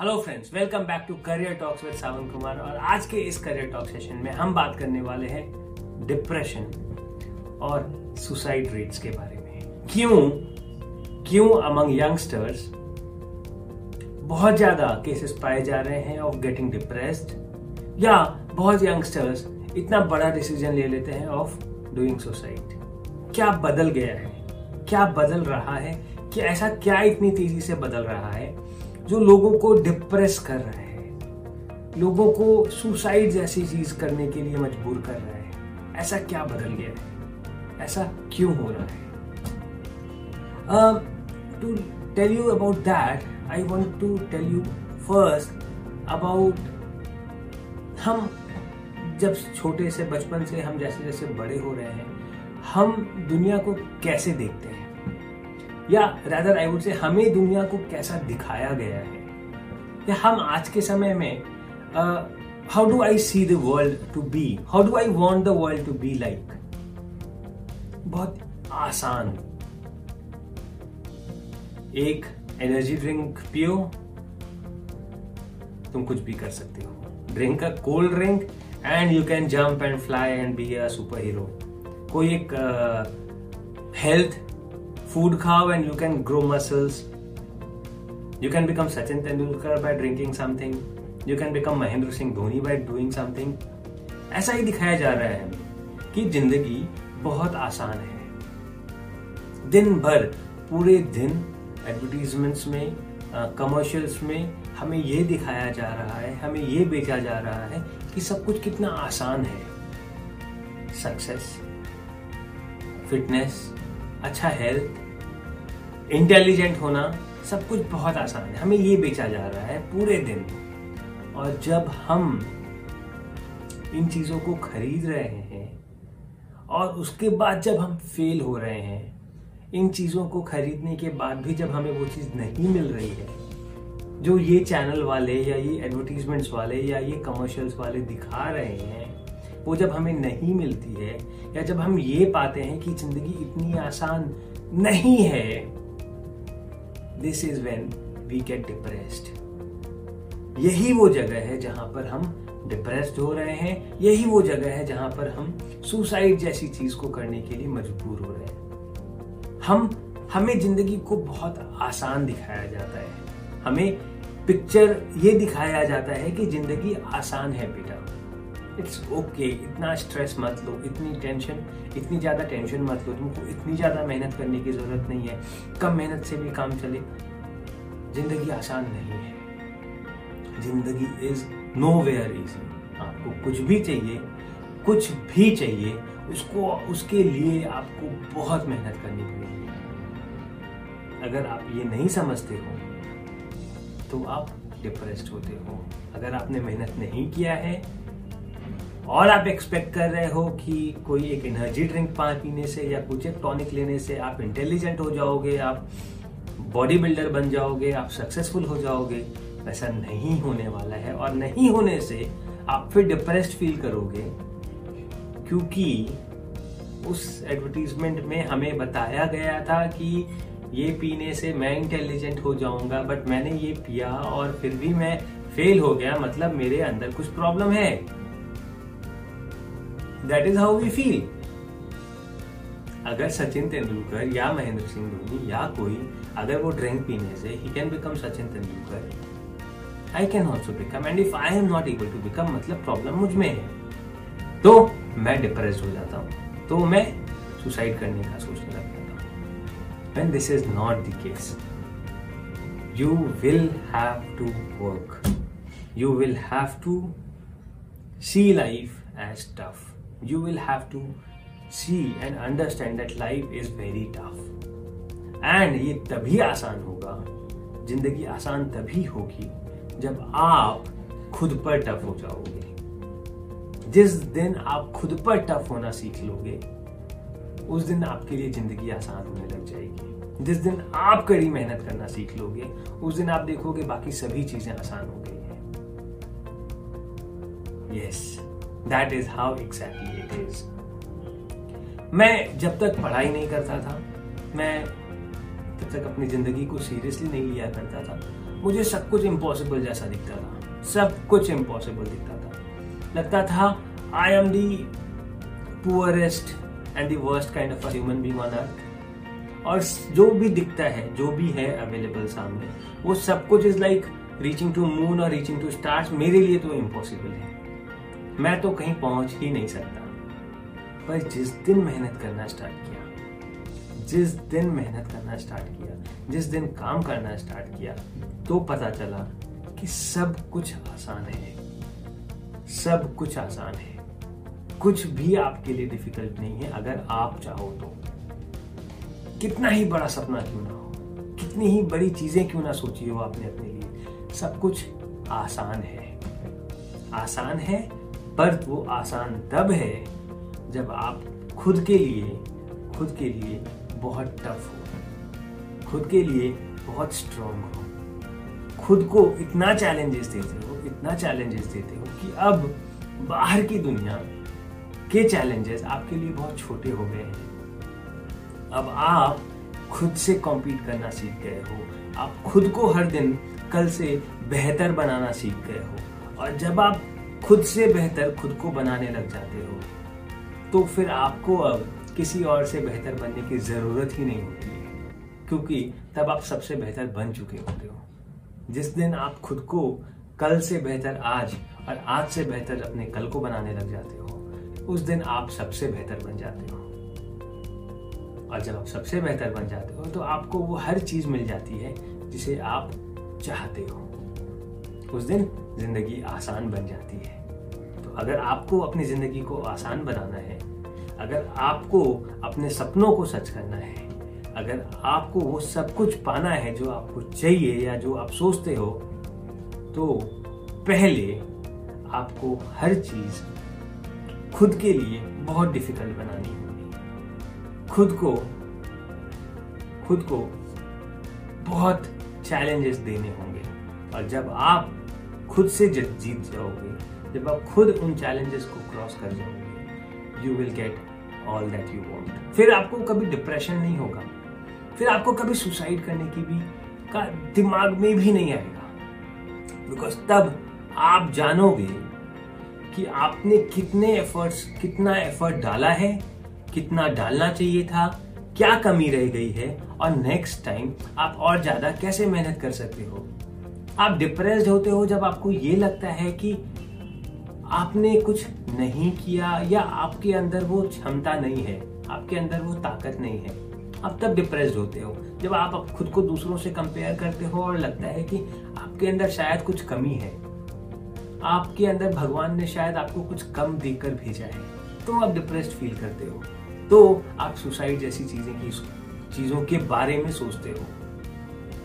Hello friends welcome back to career talks with Sawan Kumar और आज के इस करियर टॉक सेशन में हम बात करने वाले हैं डिप्रेशन और सुसाइड रेट्स के बारे में। क्यों? क्यों अमंग यंगस्टर्स बहुत ज़्यादा केसेस पाए जा रहे हैं ऑफ़ गेटिंग डिप्रेस्ड या बहुत यंगस्टर्स इतना बड़ा डिसीज़न ले लेते हैं ऑफ़ डूइंग सुसाइड क्या बदल गया है? क्या बदल रहा है? कि ऐसा क्या इतनी तेज़ी से बदल रहा है? जो लोगों को डिप्रेस कर रहा है। लोगों को सुसाइड जैसी चीज़ करने के लिए मजबूर कर रहा है। ऐसा क्या बदल गया है? ऐसा क्यों हो रहा है? To tell you about that I want to tell you first about हम जब छोटे से, बचपन से हम जैसे जैसे बड़े हो रहे हैं, हम दुनिया को कैसे देखते हैं? या रादर आई वुड से हमें दुनिया को कैसा दिखाया गया है? या हम आज के समय में how do I see the world to be how do I want the world to be like बहुत आसान। एक एनर्जी ड्रिंक पियो। तुम कुछ भी कर सकते हो। Drink a cold drink and you can jump and fly and be a super hero कोई एक हेल्थ uh, food खाओ and you can grow muscles. You can become Sachin Tendulkar by drinking something. You can become Mahendra Singh Dhoni by doing something. ऐसा ही दिखाया जा रहा है कि ज़िंदगी बहुत आसान है दिन भर पूरे दिन एडवर्टीजमेंट्स में कमर्शियल्स में हमें ये दिखाया जा रहा है हमें ये बेचा जा रहा है कि सब कुछ कितना आसान है सक्सेस फिटनेस अच्छा हेल्थ इंटेलिजेंट होना सब कुछ बहुत आसान है। हमें ये बेचा जा रहा है पूरे दिन। और जब हम इन चीज़ों को खरीद रहे हैं और उसके बाद जब हम फेल हो रहे हैं, इन चीज़ों को खरीदने के बाद भी जब हमें वो चीज़ नहीं मिल रही है, जो ये चैनल वाले या ये एडवर्टीजमेंट्स वाले या ये कमर्शियल्स वाले दिखा रहे हैं, वो जब हमें नहीं मिलती है या जब हम ये पाते हैं कि ज़िंदगी इतनी आसान नहीं है this is when we get depressed यही वो जगह है जहाँ पर हम डिप्रेस्ड हो रहे हैं। यही वो जगह है जहाँ पर हम सुसाइड जैसी चीज़ को करने के लिए मजबूर हो रहे हैं। हम, हमें ज़िंदगी को बहुत आसान दिखाया जाता है। हमें पिक्चर ये दिखाया जाता है कि ज़िंदगी आसान है बेटा। इट्स ओके okay, इतना स्ट्रेस मत लो इतनी टेंशन इतनी ज़्यादा टेंशन मत लो। तुमको इतनी ज़्यादा मेहनत करने की ज़रूरत नहीं है। कम मेहनत से भी काम चले। ज़िंदगी आसान नहीं है। ज़िंदगी इज़ नो वेयर इजी आपको कुछ भी चाहिए कुछ भी चाहिए उसको उसके लिए आपको बहुत मेहनत करनी पड़ेगी। अगर आप ये नहीं समझते हो तो आप डिप्रेस्ड होते हो। अगर आपने मेहनत नहीं किया है और आप एक्सपेक्ट कर रहे हो कि कोई एक एनर्जी ड्रिंक पानी से या कुछ एक टॉनिक लेने से आप इंटेलिजेंट हो जाओगे, आप बॉडी बिल्डर बन जाओगे, आप सक्सेसफुल हो जाओगे। वैसा नहीं होने वाला है और नहीं होने से आप फिर डिप्रेस्ड फील करोगे क्योंकि उस एडवर्टीजमेंट में हमें बताया गया था कि ये पीने से मैं इंटेलिजेंट हो जाऊँगा बट मैंने ये पिया और फिर भी मैं फेल हो गया। मतलब मेरे अंदर कुछ प्रॉब्लम है। That is how we feel अगर सचिन तेंदुलकर या महेंद्र सिंह धोनी या कोई अगर वो ड्रिंक पीने से ही can become Sachin Tendulkar. I can also become and if I am not able to become मतलब प्रॉब्लम मुझमें है. तो मैं डिप्रेस हो जाता हूँ. तो मैं सुसाइड करने का सोचने लग जाता हूँ. When this is not the case, you will have to work. You will have to see life as tough. You will have to see and understand that life is very tough. And ये तभी आसान होगा, ज़िंदगी आसान तभी होगी जब आप खुद पर टफ हो जाओगे। जिस दिन आप खुद पर टफ होना सीख लोगे, उस दिन आपके लिए ज़िंदगी आसान होने लग जाएगी। जिस दिन आप कड़ी मेहनत करना सीख लोगे, उस दिन आप देखोगे बाकी सभी चीज़ें आसान हो गई हैं। Yes that is how exactly it is मैं जब तक पढ़ाई नहीं करता था, मैं तब तक अपनी ज़िंदगी को सीरियसली नहीं लिया करता था। मुझे सब कुछ इम्पॉसिबल जैसा दिखता था। सब कुछ इम्पॉसिबल दिखता था। लगता था I am the poorest and the worst kind of human being on earth और जो भी दिखता है, जो भी है अवेलेबल सामने, वो सब कुछ is like reaching to moon और रीचिंग टू स्टार्स मेरे लिए तो इम्पॉसिबल है। मैं तो कहीं पहुँच ही नहीं सकता। पर जिस दिन मेहनत करना स्टार्ट किया, जिस दिन मेहनत करना स्टार्ट किया, जिस दिन काम करना स्टार्ट किया तो पता चला कि सब कुछ आसान है। सब कुछ आसान है। कुछ भी आपके लिए डिफ़िकल्ट नहीं है, अगर आप चाहो तो। कितना ही बड़ा सपना क्यों ना हो, कितनी ही बड़ी चीज़ें क्यों ना सोची हो आपने अपने लिए, सब कुछ आसान है। आसान है पर वो आसान तब है जब आप खुद के लिए, खुद के लिए बहुत टफ हो। खुद के लिए बहुत स्ट्रांग हो। खुद को इतना चैलेंजेस देते हो, इतना चैलेंजेस देते हो कि अब बाहर की दुनिया के चैलेंजेस आपके लिए बहुत छोटे हो गए हैं। अब आप खुद से कॉम्पीट करना सीख गए हो। आप खुद को हर दिन कल से बेहतर बनाना सीख गए हो। और जब आप खुद से बेहतर खुद को बनाने लग जाते हो तो फिर आपको अब किसी और से बेहतर बनने की ज़रूरत ही नहीं होती। है क्योंकि तब आप सबसे बेहतर बन चुके होते हो। जिस दिन आप खुद को कल से बेहतर आज और आज से बेहतर अपने कल को बनाने लग जाते हो, उस दिन आप सबसे बेहतर बन जाते हो। और जब आप सबसे बेहतर बन जाते हो तो आपको वो हर चीज़ मिल जाती है जिसे आप चाहते हो। उस दिन ज़िंदगी आसान बन जाती है। तो अगर आपको अपनी ज़िंदगी को आसान बनाना है, अगर आपको अपने सपनों को सच करना है, अगर आपको वो सब कुछ पाना है जो आपको चाहिए या जो आप सोचते हो तो पहले आपको हर चीज़ खुद के लिए बहुत डिफ़िकल्ट बनानी होगी। खुद को खुद को बहुत चैलेंजेस देने होंगे। और जब आप खुद से जीत जाओगे। जब आप खुद उन चैलेंजेस को क्रॉस कर जाओगे you will get all that you want फिर आपको कभी डिप्रेशन नहीं होगा। फिर आपको कभी सुसाइड करने की भी का, दिमाग में भी नहीं आएगा। बिकॉज़ तब आप जानोगे कि आपने कितने एफर्ट्स कितना एफर्ट डाला है, कितना डालना चाहिए था, क्या कमी रह गई है, और नेक्स्ट टाइम आप और ज़्यादा कैसे मेहनत कर सकते हो? आप डिप्रेस्ड होते हो जब आपको ये लगता है कि आपने कुछ नहीं किया या आपके अंदर वो क्षमता नहीं है, आपके अंदर वो ताकत नहीं है, आप तब डिप्रेस्ड होते हो। जब आप खुद को दूसरों से कंपेयर करते हो और लगता है कि आपके अंदर शायद कुछ कमी है, आपके अंदर भगवान ने शायद आपको कुछ कम देकर भेजा है तो आप डिप्रेस्ड फील करते हो। तो आप सुसाइड जैसी चीज़ें की, चीज़ों के बारे में सोचते हो।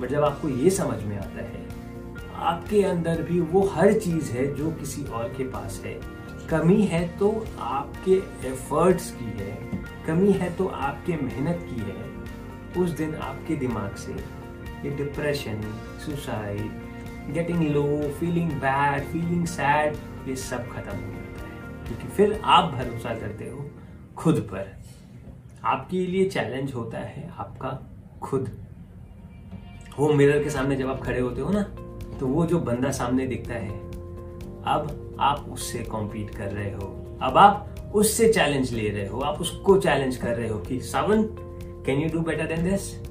बट जब आपको ये समझ में आता है आपके अंदर भी वो हर चीज़ है जो किसी और के पास है। कमी है तो आपके एफर्ट्स की है। कमी है तो आपके मेहनत की है। उस दिन आपके दिमाग से ये depression suicide getting low feeling bad feeling sad ये सब खत्म हो जाता है। क्योंकि फिर आप भरोसा करते हो खुद पर। आपके लिए चैलेंज होता है आपका खुद। वो मिरर के सामने जब आप खड़े होते हो ना तो वो जो बंदा सामने दिखता है, अब आप उससे कॉम्पीट कर रहे हो। अब आप उससे चैलेंज ले रहे हो, आप उसको चैलेंज कर रहे हो कि, Sawan can you do better than this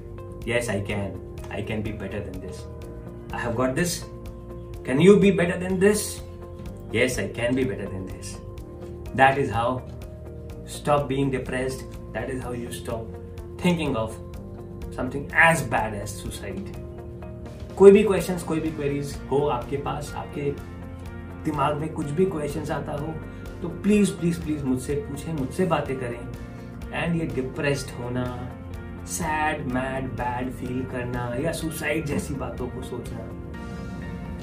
yes I can I can be better than this I have got this can you be better than this yes, i can be better than this. That is how stop being depressed. That is how you stop thinking of something as bad as suicide. कोई भी question कोई भी queries हो आपके पास, आपके दिमाग में कुछ भी क्वेश्चन आता हो तो प्लीज़ प्लीज़ प्लीज़ मुझसे पूछें, मुझसे बातें करें। एंड ये डिप्रेस्ड होना सैड मैड बैड फील करना या सुसाइड जैसी बातों को सोचना,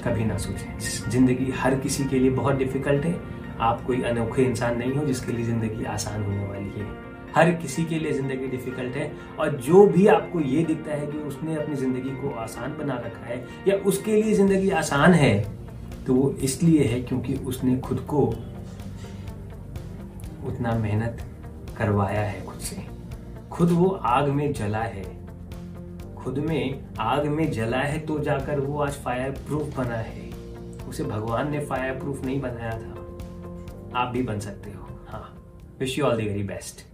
कभी ना सोचें। ज़िंदगी हर किसी के लिए बहुत डिफ़िकल्ट है, आप कोई अनोखे इंसान नहीं हो जिसके लिए ज़िंदगी आसान होने वाली है। हर किसी के लिए ज़िंदगी डिफ़िकल्ट है और जो भी आपको ये दिखता है कि उसने अपनी ज़िंदगी को आसान बना रखा है या उसके लिए ज़िंदगी आसान है तो वो इसलिए है क्योंकि उसने खुद को उतना मेहनत करवाया है खुद से। खुद वो आग में जला है। खुद में आग में जला है तो जाकर वो आज फायर प्रूफ बना है। उसे भगवान ने फायर प्रूफ नहीं बनाया था। आप भी बन सकते हो। हाँ wish you all the very best